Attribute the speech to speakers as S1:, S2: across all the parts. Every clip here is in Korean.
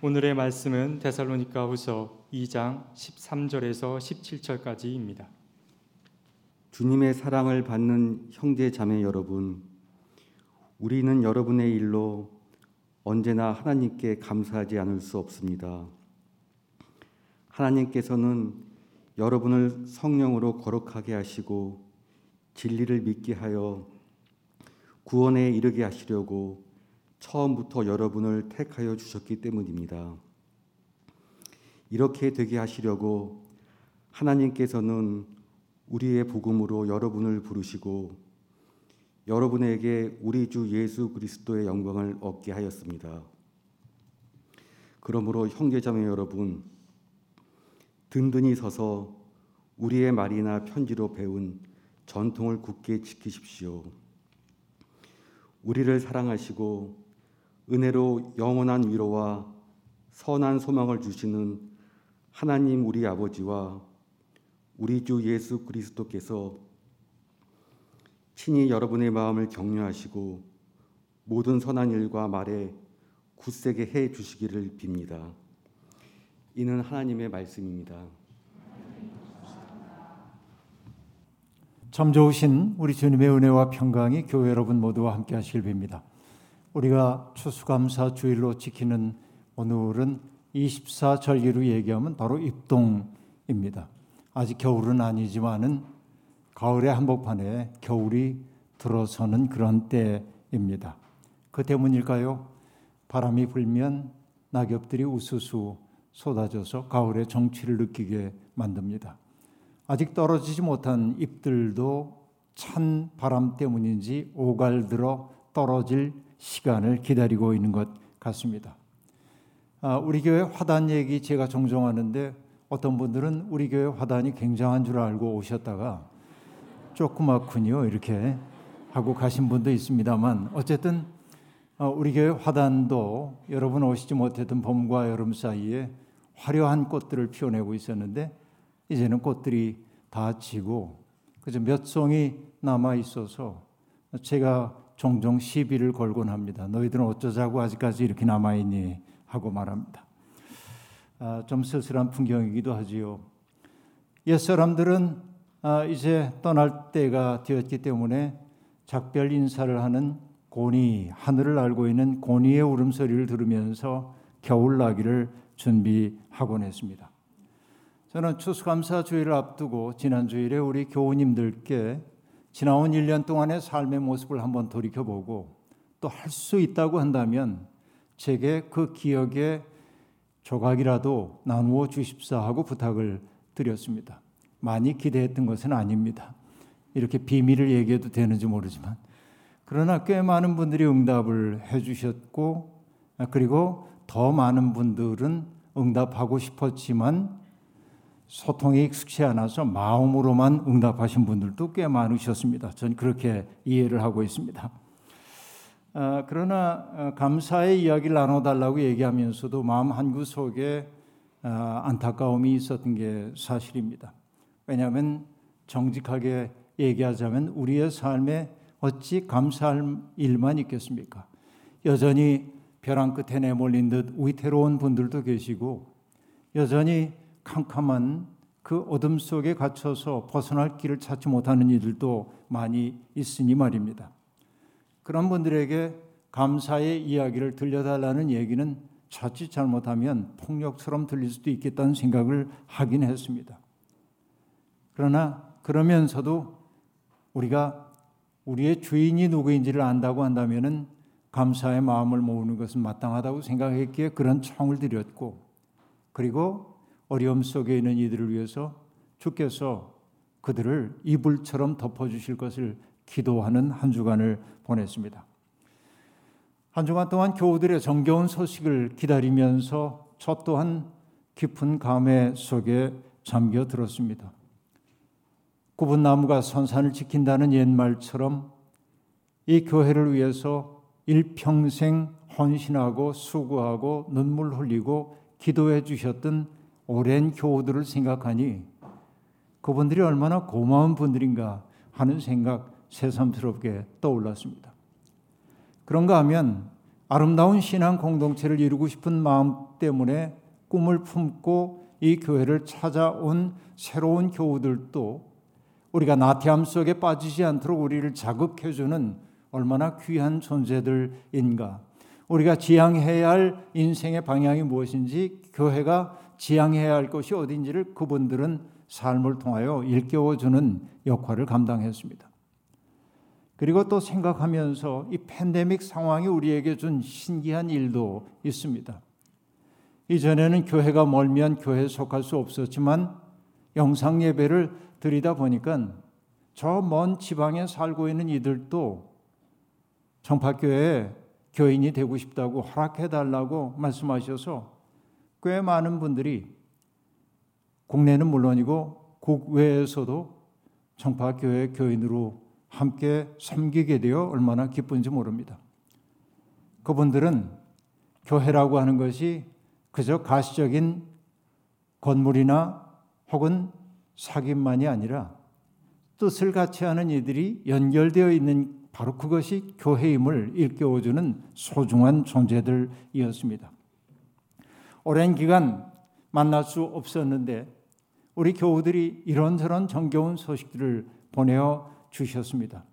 S1: 오늘의 말씀은 데살로니가 후서 2장 13절에서 17절까지입니다.
S2: 주님의 사랑을 받는 형제 자매 여러분, 우리는 여러분의 일로 언제나 하나님께 감사하지 않을 수 없습니다. 하나님께서는 여러분을 성령으로 거룩하게 하시고 진리를 믿게 하여 구원에 이르게 하시려고 처음부터 여러분을 택하여 주셨기 때문입니다. 이렇게 되게 하시려고 하나님께서는 우리의 복음으로 여러분을 부르시고 여러분에게 우리 주 예수 그리스도의 영광을 얻게 하였습니다. 그러므로 형제자매 여러분 든든히 서서 우리의 말이나 편지로 배운 전통을 굳게 지키십시오. 우리를 사랑하시고 은혜로 영원한 위로와 선한 소망을 주시는 하나님 우리 아버지와 우리 주 예수 그리스도께서 친히 여러분의 마음을 격려하시고 모든 선한 일과 말에 굳세게 해 주시기를 빕니다. 이는 하나님의 말씀입니다.
S3: 참 좋으신 우리 주님의 은혜와 평강이 교회 여러분 모두와 함께 하시길 빕니다. 우리가 추수감사 주일로 지키는 오늘은 24절기로 얘기하면 바로 입동입니다. 아직 겨울은 아니지만은 가을의 한복판에 겨울이 들어서는 그런 때입니다. 그 때문일까요? 바람이 불면 낙엽들이 우수수 쏟아져서 가을의 정취를 느끼게 만듭니다. 아직 떨어지지 못한 잎들도 찬 바람 때문인지 오갈들어 떨어질 시간을 기다리고 있는 것 같습니다. 아, 우리 교회 화단 얘기 제가 종종 하는데 어떤 분들은 우리 교회 화단이 굉장한 줄 알고 오셨다가 조그맣군요 이렇게 하고 가신 분도 있습니다만 어쨌든 어, 우리 교회 화단도 여러분 오시지 못했던 봄과 여름 사이에 화려한 꽃들을 피워내고 있었는데 이제는 꽃들이 다 지고 그저 몇 송이 남아 있어서 제가 종종 시비를 걸곤 합니다. 너희들은 어쩌자고 아직까지 이렇게 남아 있니 하고 말합니다. 아, 좀 쓸쓸한 풍경이기도 하지요. 옛 사람들은 아, 이제 떠날 때가 되었기 때문에 작별 인사를 하는 고니 하늘을 알고 있는 고니의 울음소리를 들으면서 겨울 나기를 준비하곤 했습니다. 저는 추수감사 주일을 앞두고 지난 주일에 우리 교우님들께 지나온 1년 동안의 삶의 모습을 한번 돌이켜보고 또 할 수 있다고 한다면 제게 그 기억의 조각이라도 나누어 주십사 하고 부탁을 드렸습니다. 많이 기대했던 것은 아닙니다. 이렇게 비밀을 얘기해도 되는지 모르지만 그러나 꽤 많은 분들이 응답을 해주셨고 그리고 더 많은 분들은 응답하고 싶었지만 소통이 익숙치 않아서 마음으로만 응답하신 분들도 꽤 많으셨습니다. 전 그렇게 이해를 하고 있습니다. 아, 그러나 어, 감사의 이야기를 나눠달라고 얘기하면서도 마음 한구 속에 아, 안타까움이 있었던 게 사실입니다. 왜냐하면 정직하게 얘기하자면 우리의 삶에 어찌 감사할 일만 있겠습니까? 여전히 벼랑 끝에 내몰린 듯 위태로운 분들도 계시고 여전히 캄캄한 그 어둠 속에 갇혀서 벗어날 길을 찾지 못하는 이들도 많이 있으니 말입니다. 그런 분들에게 감사의 이야기를 들려달라는 얘기는 자칫 잘못하면 폭력처럼 들릴 수도 있겠다는 생각을 하긴 했습니다. 그러나 그러면서도 우리가 우리의 주인이 누구인지를 안다고 한다면은 감사의 마음을 모으는 것은 마땅하다고 생각했기에 그런 청을 드렸고 그리고 어려움 속에 있는 이들을 위해서 주께서 그들을 이불처럼 덮어주실 것을 기도하는 한 주간을 보냈습니다. 한 주간 동안 교우들의 정겨운 소식을 기다리면서 저 또한 깊은 감회 속에 잠겨 들었습니다. 굽은 나무가 선산을 지킨다는 옛말처럼 이 교회를 위해서 일평생 헌신하고 수고하고 눈물 흘리고 기도해 주셨던 오랜 교우들을 생각하니 그분들이 얼마나 고마운 분들인가 하는 생각 새삼스럽게 떠올랐습니다. 그런가 하면 아름다운 신앙 공동체를 이루고 싶은 마음 때문에 꿈을 품고 이 교회를 찾아온 새로운 교우들도 우리가 나태함 속에 빠지지 않도록 우리를 자극해주는 얼마나 귀한 존재들인가. 우리가 지향해야 할 인생의 방향이 무엇인지 교회가 지향해야 할 것이 어딘지를 그분들은 삶을 통하여 일깨워주는 역할을 감당했습니다. 그리고 또 생각하면서 이 팬데믹 상황이 우리에게 준 신기한 일도 있습니다. 이전에는 교회가 멀면 교회에 속할 수 없었지만 영상 예배를 드리다 보니까 저 먼 지방에 살고 있는 이들도 정파교회에 교인이 되고 싶다고 허락해 달라고 말씀하셔서 꽤 많은 분들이 국내는 물론이고 국외에서도 정파교회 교인으로 함께 섬기게 되어 얼마나 기쁜지 모릅니다. 그분들은 교회라고 하는 것이 그저 가시적인 건물이나 혹은 사귐만이 아니라 뜻을 같이 하는 이들이 연결되어 있는 바로 그것이 교회임을 일깨워주는 소중한 존재들이었습니다. 오랜 기간 만날 수 없었는데 우리 교우들이 이런저런 정겨운 소식들을 보내어 주셨습니다.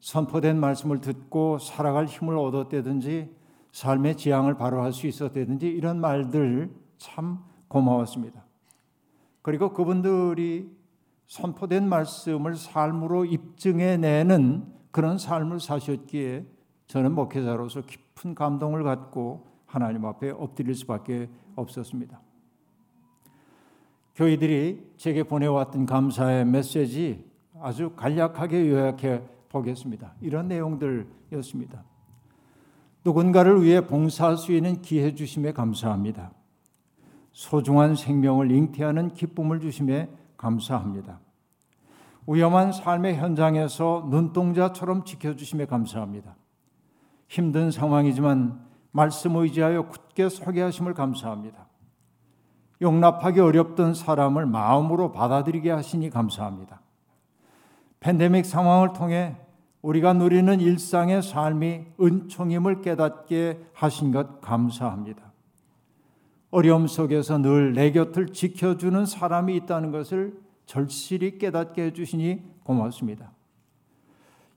S3: 선포된 말씀을 듣고 살아갈 힘을 얻었다든지 삶의 지향을 바로 할 수 있었다든지 이런 말들 참 고마웠습니다. 그리고 그분들이 선포된 말씀을 삶으로 입증해 내는 그런 삶을 사셨기에 저는 목회자로서 깊은 감동을 갖고 하나님 앞에 엎드릴 수밖에 없었습니다. 교회들이 제게 보내왔던 감사의 메시지 아주 간략하게 요약해 보겠습니다. 이런 내용들이었습니다. 누군가를 위해 봉사할 수 있는 기회 주심에 감사합니다. 소중한 생명을 잉태하는 기쁨을 주심에 감사합니다. 위험한 삶의 현장에서 눈동자처럼 지켜주심에 감사합니다. 힘든 상황이지만 말씀 의지하여 굳게 서게 하심을 감사합니다. 용납하기 어렵던 사람을 마음으로 받아들이게 하시니 감사합니다. 팬데믹 상황을 통해 우리가 누리는 일상의 삶이 은총임을 깨닫게 하신 것 감사합니다. 어려움 속에서 늘 내 곁을 지켜주는 사람이 있다는 것을 절실히 깨닫게 해주시니 고맙습니다.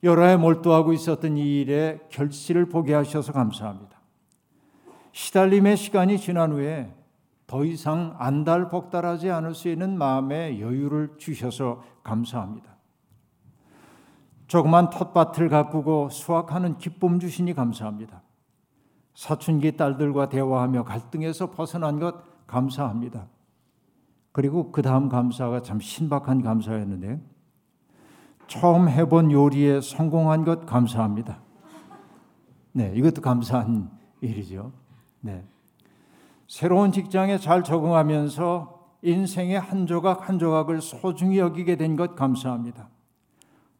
S3: 해 몰두하고 있었던 이 일에 결실을 보게 하셔서 감사합니다. 시달림의 시간이 지난 후에 더 이상 안달복달하지 않을 수 있는 마음의 여유를 주셔서 감사합니다. 조그만 텃밭을 가꾸고 수확하는 기쁨 주시니 감사합니다. 사춘기 딸들과 대화하며 갈등에서 벗어난 것 감사합니다. 그리고 그 다음 감사가 참 신박한 감사였는데 처음 해본 요리에 성공한 것 감사합니다. 네, 이것도 감사한 일이죠. 네. 새로운 직장에 잘 적응하면서 인생의 한 조각 한 조각을 소중히 여기게 된 것 감사합니다.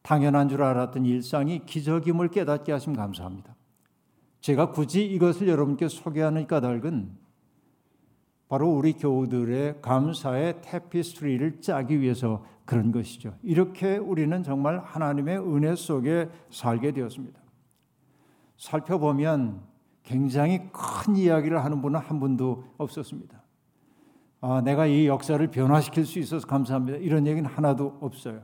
S3: 당연한 줄 알았던 일상이 기적임을 깨닫게 하심 감사합니다. 제가 굳이 이것을 여러분께 소개하는 까닭은 바로 우리 교우들의 감사의 테피스트리를 짜기 위해서 그런 것이죠. 이렇게 우리는 정말 하나님의 은혜 속에 살게 되었습니다. 살펴보면 굉장히 큰 이야기를 하는 분은 한 분도 없었습니다. 아, 내가 이 역사를 변화시킬 수 있어서 감사합니다. 이런 얘기는 하나도 없어요.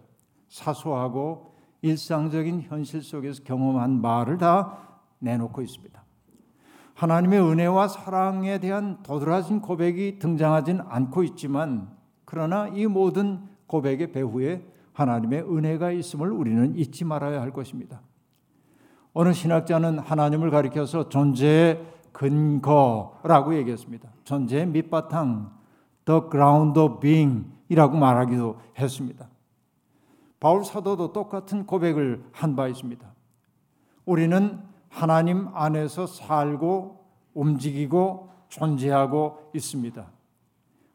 S3: 사소하고 일상적인 현실 속에서 경험한 말을 다 내놓고 있습니다. 하나님의 은혜와 사랑에 대한 도드라진 고백이 등장하진 않고 있지만 그러나 이 모든 고백의 배후에 하나님의 은혜가 있음을 우리는 잊지 말아야 할 것입니다. 어느 신학자는 하나님을 가리켜서 존재의 근거라고 얘기했습니다. 존재의 밑바탕, the ground of being이라고 말하기도 했습니다. 바울 사도도 똑같은 고백을 한 바 있습니다. 우리는 하나님 안에서 살고 움직이고 존재하고 있습니다.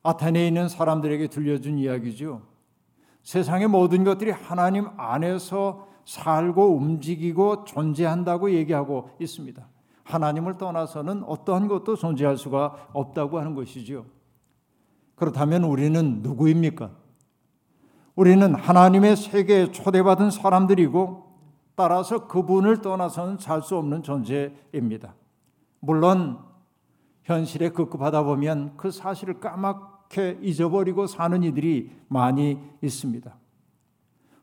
S3: 아테네에 있는 사람들에게 들려준 이야기죠. 세상의 모든 것들이 하나님 안에서 살고 움직이고 존재한다고 얘기하고 있습니다. 하나님을 떠나서는 어떠한 것도 존재할 수가 없다고 하는 것이지요. 그렇다면 우리는 누구입니까? 우리는 하나님의 세계에 초대받은 사람들이고 따라서 그분을 떠나서는 살 수 없는 존재입니다. 물론 현실에 급급하다 보면 그 사실을 까맣게 잊어버리고 사는 이들이 많이 있습니다.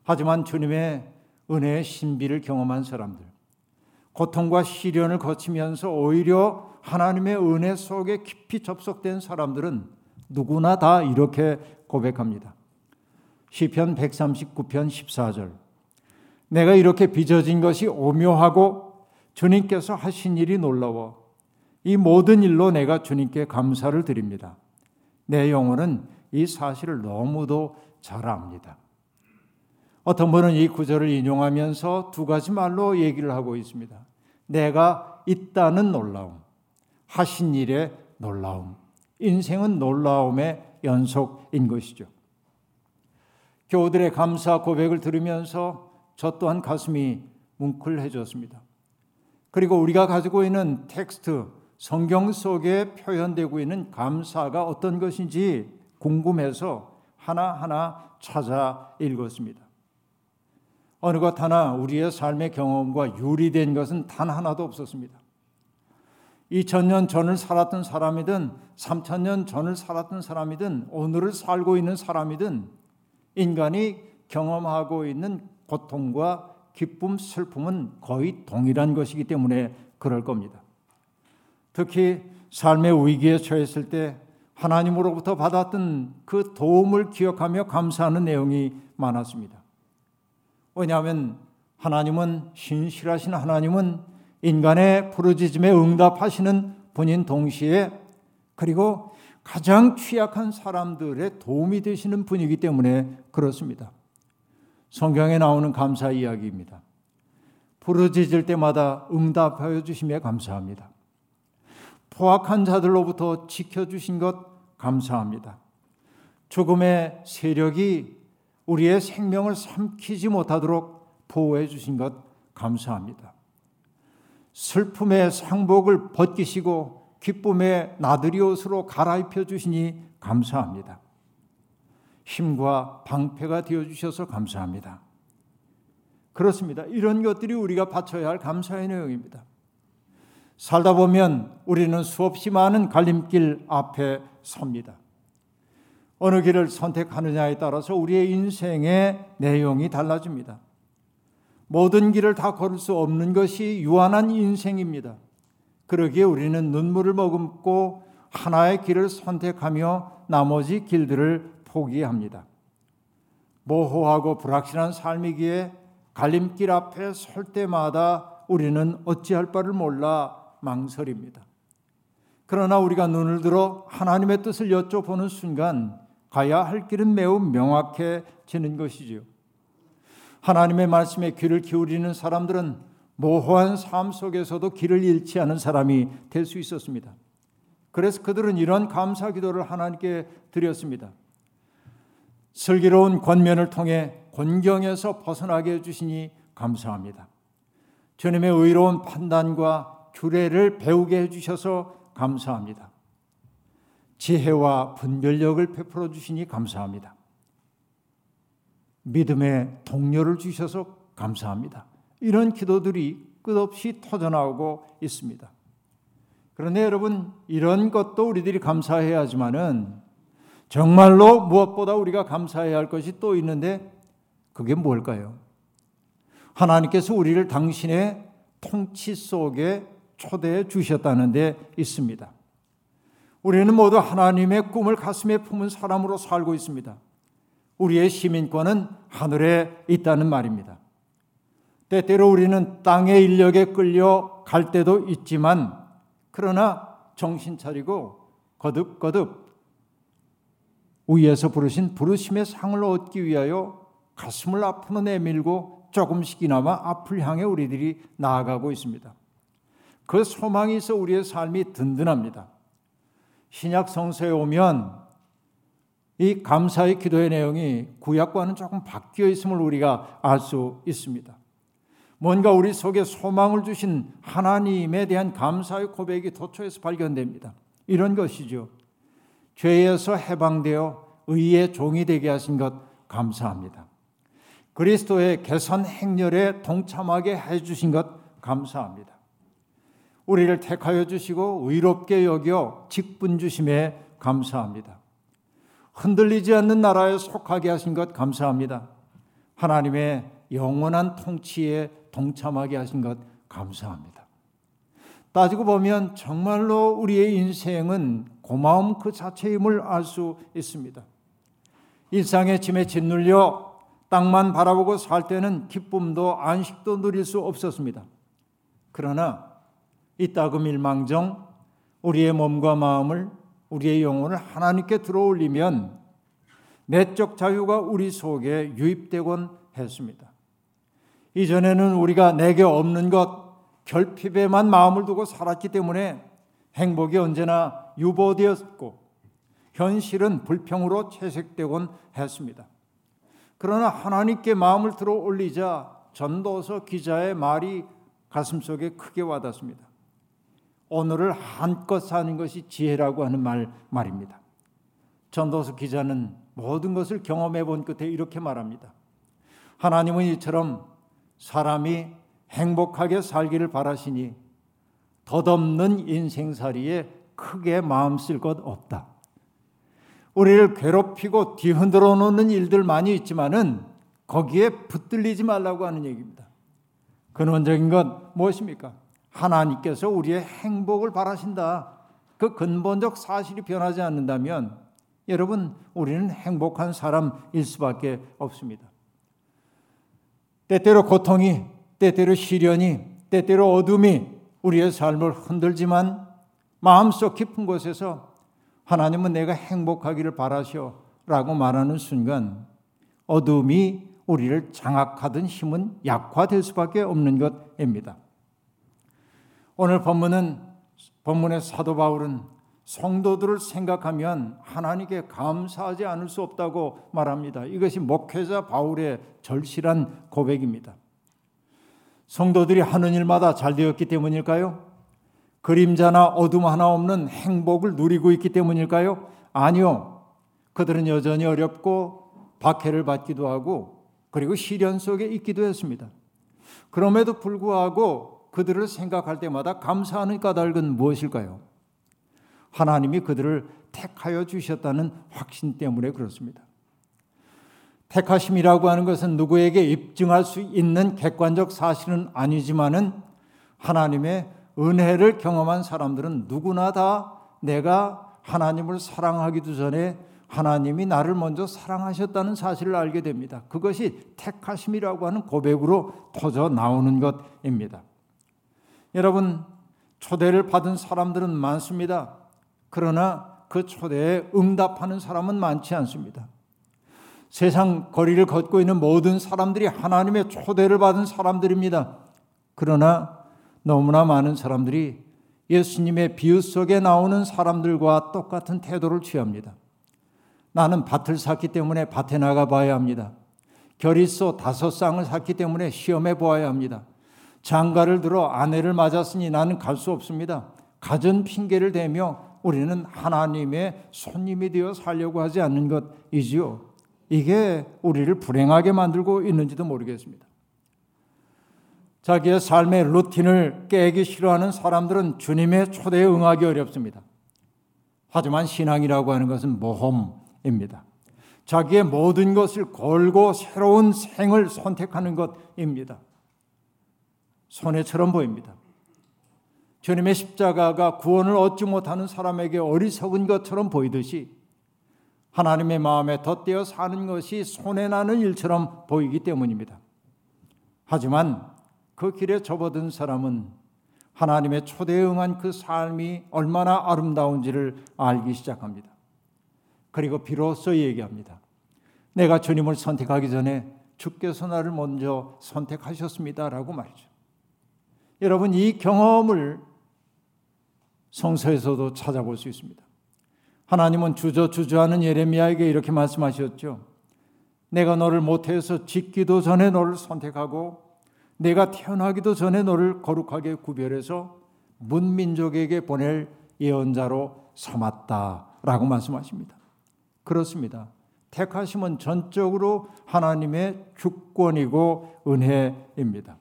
S3: 하지만 주님의 은혜의 신비를 경험한 사람들, 고통과 시련을 거치면서 오히려 하나님의 은혜 속에 깊이 접속된 사람들은 누구나 다 이렇게 고백합니다. 시편 139편 14절. 내가 이렇게 빚어진 것이 오묘하고 주님께서 하신 일이 놀라워 이 모든 일로 내가 주님께 감사를 드립니다. 내 영혼은 이 사실을 너무도 잘 압니다. 어떤 분은 이 구절을 인용하면서 두 가지 말로 얘기를 하고 있습니다. 내가 있다는 놀라움, 하신 일의 놀라움, 인생은 놀라움의 연속인 것이죠. 교우들의 감사 고백을 들으면서 저 또한 가슴이 뭉클해졌습니다. 그리고 우리가 가지고 있는 텍스트, 성경 속에 표현되고 있는 감사가 어떤 것인지 궁금해서 하나하나 찾아 읽었습니다. 어느 것 하나 우리의 삶의 경험과 유리된 것은 단 하나도 없었습니다. 2000년 전을 살았던 사람이든 3000년 전을 살았던 사람이든 오늘을 살고 있는 사람이든 인간이 경험하고 있는 고통과 기쁨, 슬픔은 거의 동일한 것이기 때문에 그럴 겁니다. 특히 삶의 위기에 처했을 때 하나님으로부터 받았던 그 도움을 기억하며 감사하는 내용이 많았습니다. 왜냐하면 하나님은 신실하신 하나님은 인간의 부르짖음에 응답하시는 분인 동시에 그리고 가장 취약한 사람들의 도움이 되시는 분이기 때문에 그렇습니다. 성경에 나오는 감사 이야기입니다. 부르짖을 때마다 응답하여 주심에 감사합니다. 포악한 자들로부터 지켜주신 것 감사합니다. 죽음의 세력이 우리의 생명을 삼키지 못하도록 보호해 주신 것 감사합니다. 슬픔의 상복을 벗기시고 기쁨의 나들이 옷으로 갈아입혀 주시니 감사합니다. 힘과 방패가 되어 주셔서 감사합니다. 그렇습니다. 이런 것들이 우리가 바쳐야 할 감사의 내용입니다. 살다 보면 우리는 수없이 많은 갈림길 앞에 섭니다. 어느 길을 선택하느냐에 따라서 우리의 인생의 내용이 달라집니다. 모든 길을 다 걸을 수 없는 것이 유한한 인생입니다. 그러기에 우리는 눈물을 머금고 하나의 길을 선택하며 나머지 길들을 포기합니다. 모호하고 불확실한 삶이기에 갈림길 앞에 설 때마다 우리는 어찌할 바를 몰라 망설입니다. 그러나 우리가 눈을 들어 하나님의 뜻을 여쭤보는 순간 가야 할 길은 매우 명확해지는 것이지요. 하나님의 말씀에 귀를 기울이는 사람들은 모호한 삶 속에서도 길을 잃지 않은 사람이 될 수 있었습니다. 그래서 그들은 이런 감사 기도를 하나님께 드렸습니다. 슬기로운 권면을 통해 곤경에서 벗어나게 해주시니 감사합니다. 주님의 의로운 판단과 규례를 배우게 해주셔서 감사합니다. 지혜와 분별력을 베풀어 주시니 감사합니다. 믿음의 동료를 주셔서 감사합니다. 이런 기도들이 끝없이 터져나오고 있습니다. 그런데 여러분, 이런 것도 우리들이 감사해야 하지만은 정말로 무엇보다 우리가 감사해야 할 것이 또 있는데 그게 뭘까요? 하나님께서 우리를 당신의 통치 속에 초대해 주셨다는 데 있습니다. 우리는 모두 하나님의 꿈을 가슴에 품은 사람으로 살고 있습니다. 우리의 시민권은 하늘에 있다는 말입니다. 때때로 우리는 땅의 인력에 끌려 갈 때도 있지만 그러나 정신 차리고 거듭거듭 위에서 부르신 부르심의 상을 얻기 위하여 가슴을 앞으로 내밀고 조금씩이나마 앞을 향해 우리들이 나아가고 있습니다. 그 소망이 있어 우리의 삶이 든든합니다. 신약 성서에 오면 이 감사의 기도의 내용이 구약과는 조금 바뀌어 있음을 우리가 알 수 있습니다. 뭔가 우리 속에 소망을 주신 하나님에 대한 감사의 고백이 도처에서 발견됩니다. 이런 것이죠. 죄에서 해방되어 의의 종이 되게 하신 것 감사합니다. 그리스도의 개선 행렬에 동참하게 해 주신 것 감사합니다. 우리를 택하여 주시고 의롭게 여겨 직분 주심에 감사합니다. 흔들리지 않는 나라에 속하게 하신 것 감사합니다. 하나님의 영원한 통치에 동참하게 하신 것 감사합니다. 따지고 보면 정말로 우리의 인생은 고마움 그 자체임을 알 수 있습니다. 일상의 짐에 짓눌려 땅만 바라보고 살 때는 기쁨도 안식도 누릴 수 없었습니다. 그러나 이따금 일망정 우리의 몸과 마음을 우리의 영혼을 하나님께 들어올리면 내적 자유가 우리 속에 유입되곤 했습니다. 이전에는 우리가 내게 없는 것 결핍에만 마음을 두고 살았기 때문에 행복이 언제나 유보되었고 현실은 불평으로 채색되곤 했습니다. 그러나 하나님께 마음을 들어 올리자 전도서 기자의 말이 가슴속에 크게 와닿습니다. 오늘을 한껏 사는 것이 지혜라고 하는 말 말입니다. 전도서 기자는 모든 것을 경험해 본 끝에 이렇게 말합니다. 하나님은 이처럼 사람이 행복하게 살기를 바라시니 덧없는 인생살이에 크게 마음 쓸 것 없다. 우리를 괴롭히고 뒤흔들어 놓는 일들 많이 있지만은 거기에 붙들리지 말라고 하는 얘기입니다. 근원적인 건 무엇입니까? 하나님께서 우리의 행복을 바라신다. 그 근본적 사실이 변하지 않는다면 여러분 우리는 행복한 사람일 수밖에 없습니다. 때때로 고통이, 때때로 시련이, 때때로 어둠이 우리의 삶을 흔들지만 마음속 깊은 곳에서 하나님은 내가 행복하기를 바라시오라고 말하는 순간 어둠이 우리를 장악하던 힘은 약화될 수밖에 없는 것입니다. 오늘 본문은 본문의 사도 바울은 성도들을 생각하면 하나님께 감사하지 않을 수 없다고 말합니다. 이것이 목회자 바울의 절실한 고백입니다. 성도들이 하는 일마다 잘 되었기 때문일까요? 그림자나 어둠 하나 없는 행복을 누리고 있기 때문일까요? 아니요. 그들은 여전히 어렵고 박해를 받기도 하고 그리고 시련 속에 있기도 했습니다. 그럼에도 불구하고 그들을 생각할 때마다 감사하는 까닭은 무엇일까요? 하나님이 그들을 택하여 주셨다는 확신 때문에 그렇습니다. 택하심이라고 하는 것은 누구에게 입증할 수 있는 객관적 사실은 아니지만은 하나님의 은혜를 경험한 사람들은 누구나 다 내가 하나님을 사랑하기도 전에 하나님이 나를 먼저 사랑하셨다는 사실을 알게 됩니다. 그것이 택하심이라고 하는 고백으로 터져 나오는 것입니다. 여러분, 초대를 받은 사람들은 많습니다. 그러나 그 초대에 응답하는 사람은 많지 않습니다. 세상 거리를 걷고 있는 모든 사람들이 하나님의 초대를 받은 사람들입니다. 그러나 너무나 많은 사람들이 예수님의 비유 속에 나오는 사람들과 똑같은 태도를 취합니다. 나는 밭을 샀기 때문에 밭에 나가 봐야 합니다. 결의소 다섯 쌍을 샀기 때문에 시험해 보아야 합니다. 장가를 들어 아내를 맞았으니 나는 갈 수 없습니다. 가전 핑계를 대며 우리는 하나님의 손님이 되어 살려고 하지 않는 것이지요. 이게 우리를 불행하게 만들고 있는지도 모르겠습니다. 자기의 삶의 루틴을 깨기 싫어하는 사람들은 주님의 초대에 응하기 어렵습니다. 하지만 신앙이라고 하는 것은 모험입니다. 자기의 모든 것을 걸고 새로운 생을 선택하는 것입니다. 손해처럼 보입니다. 주님의 십자가가 구원을 얻지 못하는 사람에게 어리석은 것처럼 보이듯이 하나님의 마음에 덧대어 사는 것이 손해나는 일처럼 보이기 때문입니다. 하지만 그 길에 접어든 사람은 하나님의 초대에 응한 그 삶이 얼마나 아름다운지를 알기 시작합니다. 그리고 비로소 얘기합니다. 내가 주님을 선택하기 전에 주께서 나를 먼저 선택하셨습니다라고 말이죠. 여러분 이 경험을 성서에서도 찾아볼 수 있습니다. 하나님은 주저 주저하는 예레미야에게 이렇게 말씀하셨죠. 내가 너를 모태에서 짓기도 전에 너를 선택하고 내가 태어나기도 전에 너를 거룩하게 구별해서 문민족에게 보낼 예언자로 삼았다라고 말씀하십니다. 그렇습니다. 택하심은 전적으로 하나님의 주권이고 은혜입니다.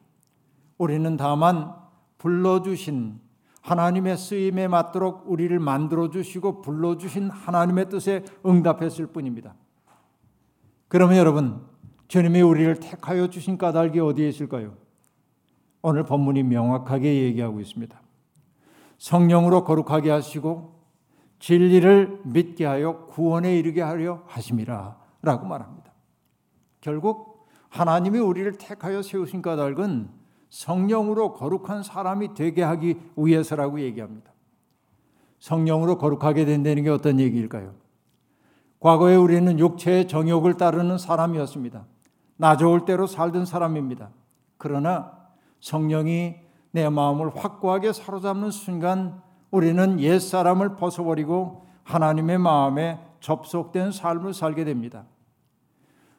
S3: 우리는 다만 불러주신 하나님의 쓰임에 맞도록 우리를 만들어 주시고 불러 주신 하나님의 뜻에 응답했을 뿐입니다. 그러면 여러분, 주님이 우리를 택하여 주신 까닭이 어디에 있을까요? 오늘 본문이 명확하게 얘기하고 있습니다. 성령으로 거룩하게 하시고 진리를 믿게 하여 구원에 이르게 하려 하심이라 라고 말합니다. 결국 하나님이 우리를 택하여 세우신 까닭은 성령으로 거룩한 사람이 되게 하기 위해서라고 얘기합니다. 성령으로 거룩하게 된다는 게 어떤 얘기일까요? 과거에 우리는 육체의 정욕을 따르는 사람이었습니다. 나 좋을 대로 살던 사람입니다. 그러나 성령이 내 마음을 확고하게 사로잡는 순간 우리는 옛 사람을 벗어버리고 하나님의 마음에 접속된 삶을 살게 됩니다.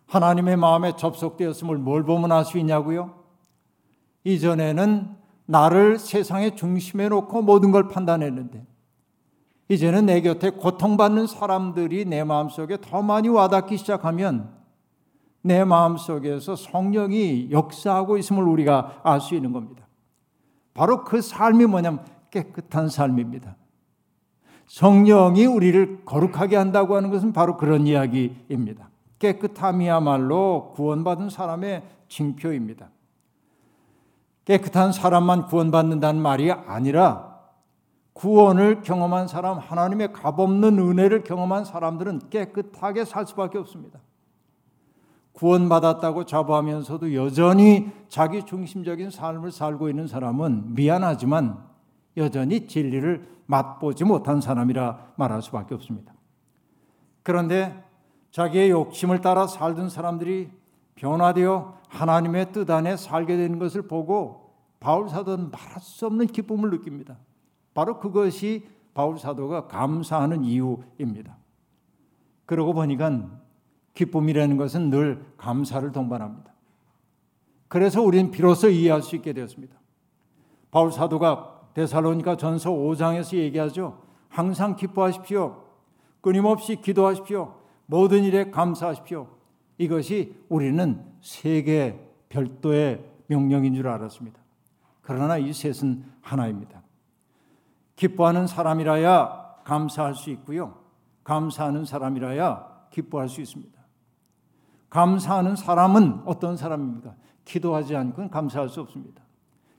S3: 하나님의 마음에 접속되었음을 뭘 보면 알 수 있냐고요? 이전에는 나를 세상의 중심에 놓고 모든 걸 판단했는데 이제는 내 곁에 고통받는 사람들이 내 마음속에 더 많이 와닿기 시작하면 내 마음속에서 성령이 역사하고 있음을 우리가 알 수 있는 겁니다. 바로 그 삶이 뭐냐면 깨끗한 삶입니다. 성령이 우리를 거룩하게 한다고 하는 것은 바로 그런 이야기입니다. 깨끗함이야말로 구원받은 사람의 징표입니다. 깨끗한 사람만 구원받는다는 말이 아니라 구원을 경험한 사람, 하나님의 값없는 은혜를 경험한 사람들은 깨끗하게 살 수밖에 없습니다. 구원받았다고 자부하면서도 여전히 자기 중심적인 삶을 살고 있는 사람은 미안하지만 여전히 진리를 맛보지 못한 사람이라 말할 수밖에 없습니다. 그런데 자기의 욕심을 따라 살던 사람들이 변화되어 하나님의 뜻 안에 살게 되는 것을 보고 바울 사도는 말할 수 없는 기쁨을 느낍니다. 바로 그것이 바울 사도가 감사하는 이유입니다. 그러고 보니까 기쁨이라는 것은 늘 감사를 동반합니다. 그래서 우리는 비로소 이해할 수 있게 되었습니다. 바울 사도가 데살로니가 전서 5장에서 얘기하죠. 항상 기뻐하십시오. 끊임없이 기도하십시오. 모든 일에 감사하십시오. 이것이 우리는 세계 별도의 명령인 줄 알았습니다. 그러나 이 셋은 하나입니다. 기뻐하는 사람이라야 감사할 수 있고요. 감사하는 사람이라야 기뻐할 수 있습니다. 감사하는 사람은 어떤 사람입니까? 기도하지 않고는 감사할 수 없습니다.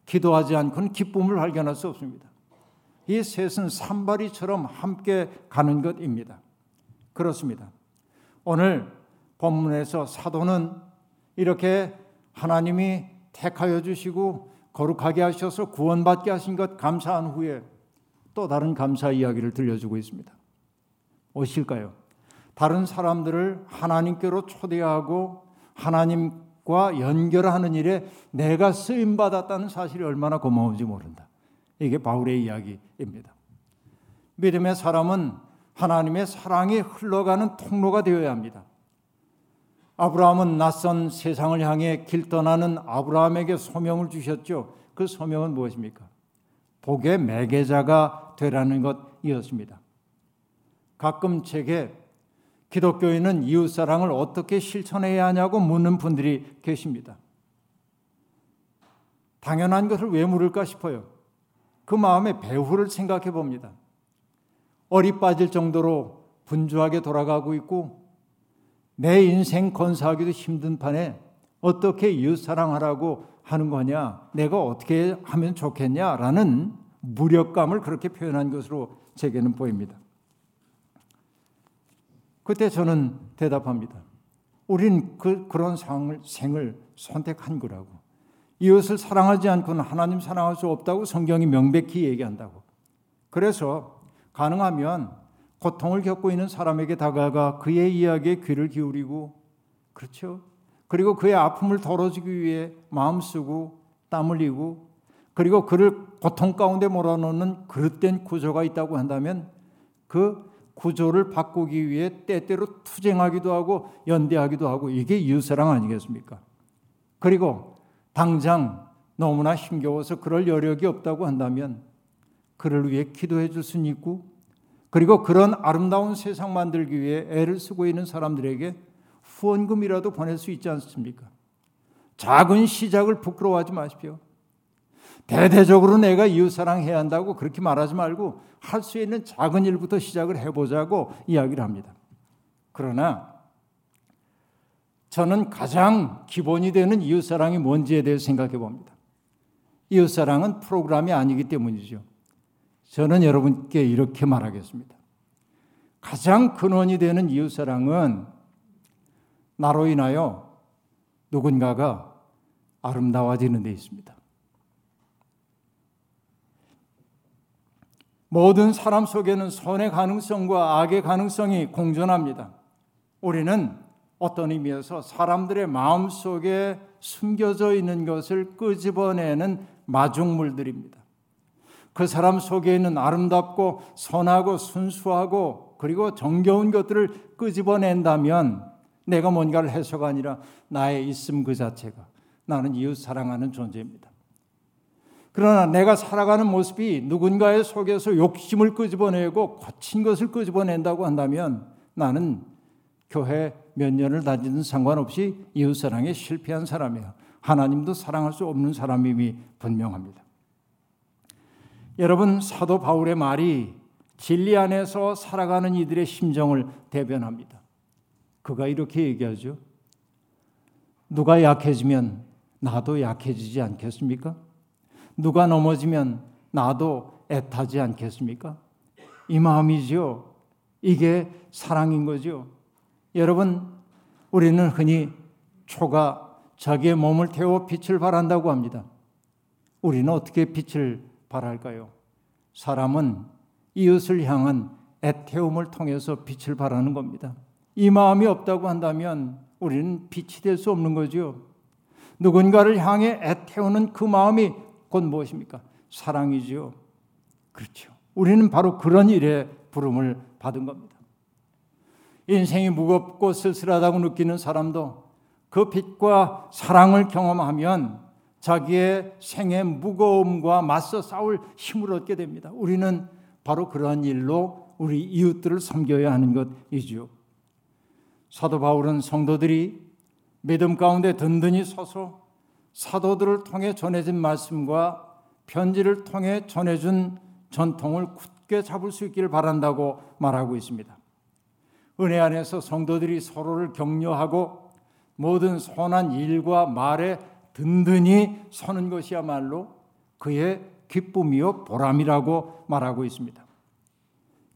S3: 기도하지 않고는 기쁨을 발견할 수 없습니다. 이 셋은 산발이처럼 함께 가는 것입니다. 그렇습니다. 오늘 본문에서 사도는 이렇게 하나님이 택하여 주시고 거룩하게 하셔서 구원받게 하신 것 감사한 후에 또 다른 감사 이야기를 들려주고 있습니다. 무엇일까요? 다른 사람들을 하나님께로 초대하고 하나님과 연결하는 일에 내가 쓰임 받았다는 사실이 얼마나 고마운지 모른다. 이게 바울의 이야기입니다. 믿음의 사람은 하나님의 사랑이 흘러가는 통로가 되어야 합니다. 아브라함은 낯선 세상을 향해 길 떠나는 아브라함에게 소명을 주셨죠. 그 소명은 무엇입니까? 복의 매개자가 되라는 것이었습니다. 가끔 제게 기독교인은 이웃 사랑을 어떻게 실천해야 하냐고 묻는 분들이 계십니다. 당연한 것을 왜 물을까 싶어요. 그 마음의 배후를 생각해 봅니다. 어리 빠질 정도로 분주하게 돌아가고 있고 내 인생 건사하기도 힘든 판에 어떻게 이웃 사랑하라고 하는 거냐, 내가 어떻게 하면 좋겠냐라는 무력감을 그렇게 표현한 것으로 제게는 보입니다. 그때 저는 대답합니다. 우린 그, 그런 상을, 생을 선택한 거라고. 이웃을 사랑하지 않고는 하나님 사랑할 수 없다고 성경이 명백히 얘기한다고. 그래서 가능하면 고통을 겪고 있는 사람에게 다가가 그의 이야기에 귀를 기울이고, 그렇죠? 그리고 그의 아픔을 덜어주기 위해 마음 쓰고 땀 흘리고, 그리고 그를 고통 가운데 몰아넣는 그릇된 구조가 있다고 한다면 그 구조를 바꾸기 위해 때때로 투쟁하기도 하고 연대하기도 하고 이게 이웃사랑 아니겠습니까? 그리고 당장 너무나 힘겨워서 그럴 여력이 없다고 한다면 그를 위해 기도해 줄 수는 있고 그리고 그런 아름다운 세상 만들기 위해 애를 쓰고 있는 사람들에게 후원금이라도 보낼 수 있지 않습니까? 작은 시작을 부끄러워하지 마십시오. 대대적으로 내가 이웃 사랑해야 한다고 그렇게 말하지 말고 할 수 있는 작은 일부터 시작을 해보자고 이야기를 합니다. 그러나 저는 가장 기본이 되는 이웃 사랑이 뭔지에 대해 생각해 봅니다. 이웃 사랑은 프로그램이 아니기 때문이죠. 저는 여러분께 이렇게 말하겠습니다. 가장 근원이 되는 이웃 사랑은 나로 인하여 누군가가 아름다워지는 데 있습니다. 모든 사람 속에는 선의 가능성과 악의 가능성이 공존합니다. 우리는 어떤 의미에서 사람들의 마음 속에 숨겨져 있는 것을 끄집어내는 마중물들입니다. 그 사람 속에 있는 아름답고 선하고 순수하고 그리고 정겨운 것들을 끄집어낸다면 내가 뭔가를 해서가 아니라 나의 있음 그 자체가 나는 이웃 사랑하는 존재입니다. 그러나 내가 살아가는 모습이 누군가의 속에서 욕심을 끄집어내고 거친 것을 끄집어낸다고 한다면 나는 교회 몇 년을 다니든 상관없이 이웃 사랑에 실패한 사람이야. 하나님도 사랑할 수 없는 사람임이 분명합니다. 여러분 사도 바울의 말이 진리 안에서 살아가는 이들의 심정을 대변합니다. 그가 이렇게 얘기하죠. 누가 약해지면 나도 약해지지 않겠습니까? 누가 넘어지면 나도 애타지 않겠습니까? 이 마음이죠. 이게 사랑인 거죠. 여러분, 우리는 흔히 초가 자기의 몸을 태워 빛을 발한다고 합니다. 우리는 어떻게 빛을 발할까요? 사람은 이웃을 향한 애태움을 통해서 빛을 발하는 겁니다. 이 마음이 없다고 한다면 우리는 빛이 될 수 없는 거죠. 누군가를 향해 애태우는 그 마음이 곧 무엇입니까? 사랑이지요. 그렇죠. 우리는 바로 그런 일에 부름을 받은 겁니다. 인생이 무겁고 쓸쓸하다고 느끼는 사람도 그 빛과 사랑을 경험하면 자기의 생의 무거움과 맞서 싸울 힘을 얻게 됩니다. 우리는 바로 그러한 일로 우리 이웃들을 섬겨야 하는 것이죠. 사도 바울은 성도들이 믿음 가운데 든든히 서서 사도들을 통해 전해진 말씀과 편지를 통해 전해준 전통을 굳게 잡을 수 있기를 바란다고 말하고 있습니다. 은혜 안에서 성도들이 서로를 격려하고 모든 선한 일과 말에 든든히 서는 것이야말로 그의 기쁨이요 보람이라고 말하고 있습니다.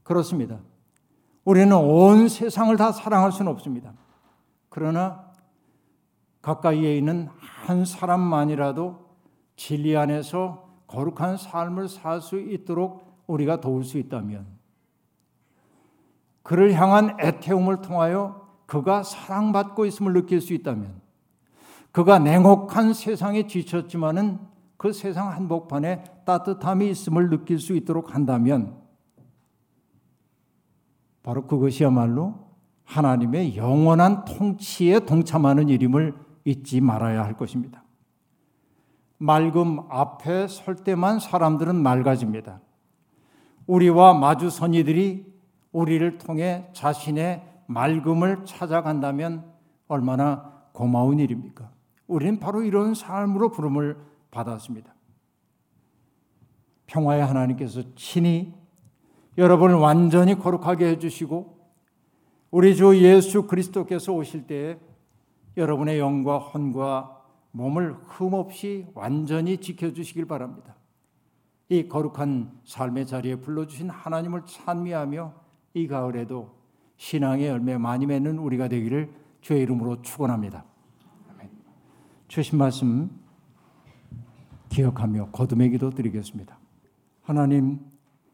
S3: 그렇습니다. 우리는 온 세상을 다 사랑할 수는 없습니다. 그러나 가까이에 있는 한 사람만이라도 진리 안에서 거룩한 삶을 살 수 있도록 우리가 도울 수 있다면 그를 향한 애태움을 통하여 그가 사랑받고 있음을 느낄 수 있다면 그가 냉혹한 세상에 지쳤지만은 그 세상 한복판에 따뜻함이 있음을 느낄 수 있도록 한다면 바로 그것이야말로 하나님의 영원한 통치에 동참하는 일임을 잊지 말아야 할 것입니다. 맑음 앞에 설 때만 사람들은 맑아집니다. 우리와 마주 선 이들이 우리를 통해 자신의 맑음을 찾아간다면 얼마나 고마운 일입니까? 우리는 바로 이런 삶으로 부름을 받았습니다. 평화의 하나님께서 친히 여러분을 완전히 거룩하게 해주시고 우리 주 예수 그리스도께서 오실 때에 여러분의 영과 혼과 몸을 흠없이 완전히 지켜주시길 바랍니다. 이 거룩한 삶의 자리에 불러주신 하나님을 찬미하며 이 가을에도 신앙의 열매 많이 맺는 우리가 되기를 주의 이름으로 축원합니다. 주신 말씀 기억하며 거듭의 기도 드리겠습니다. 하나님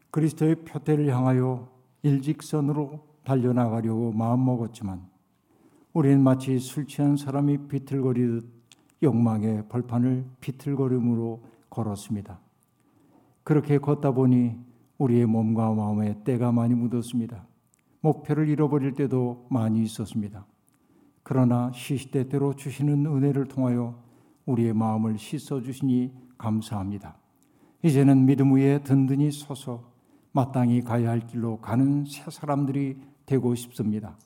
S3: 그리스도의 표대를 향하여 일직선으로 달려나가려고 마음먹었지만 우리는 마치 술 취한 사람이 비틀거리듯 욕망의 벌판을 비틀거림으로 걸었습니다. 그렇게 걷다 보니 우리의 몸과 마음에 때가 많이 묻었습니다. 목표를 잃어버릴 때도 많이 있었습니다. 그러나 시시때때로 주시는 은혜를 통하여 우리의 마음을 씻어 주시니 감사합니다. 이제는 믿음 위에 든든히 서서 마땅히 가야 할 길로 가는 새 사람들이 되고 싶습니다.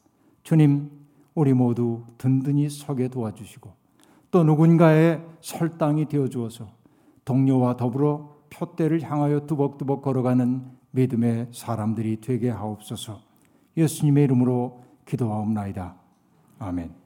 S3: 주님, 우리 모두 든든히 서게 도와주시고 또 누군가의 설당이 되어 주어서 동료와 더불어 표대를 향하여 두벅두벅 걸어가는 믿음의 사람들이 되게 하옵소서. 예수님의 이름으로 기도하옵나이다. 아멘.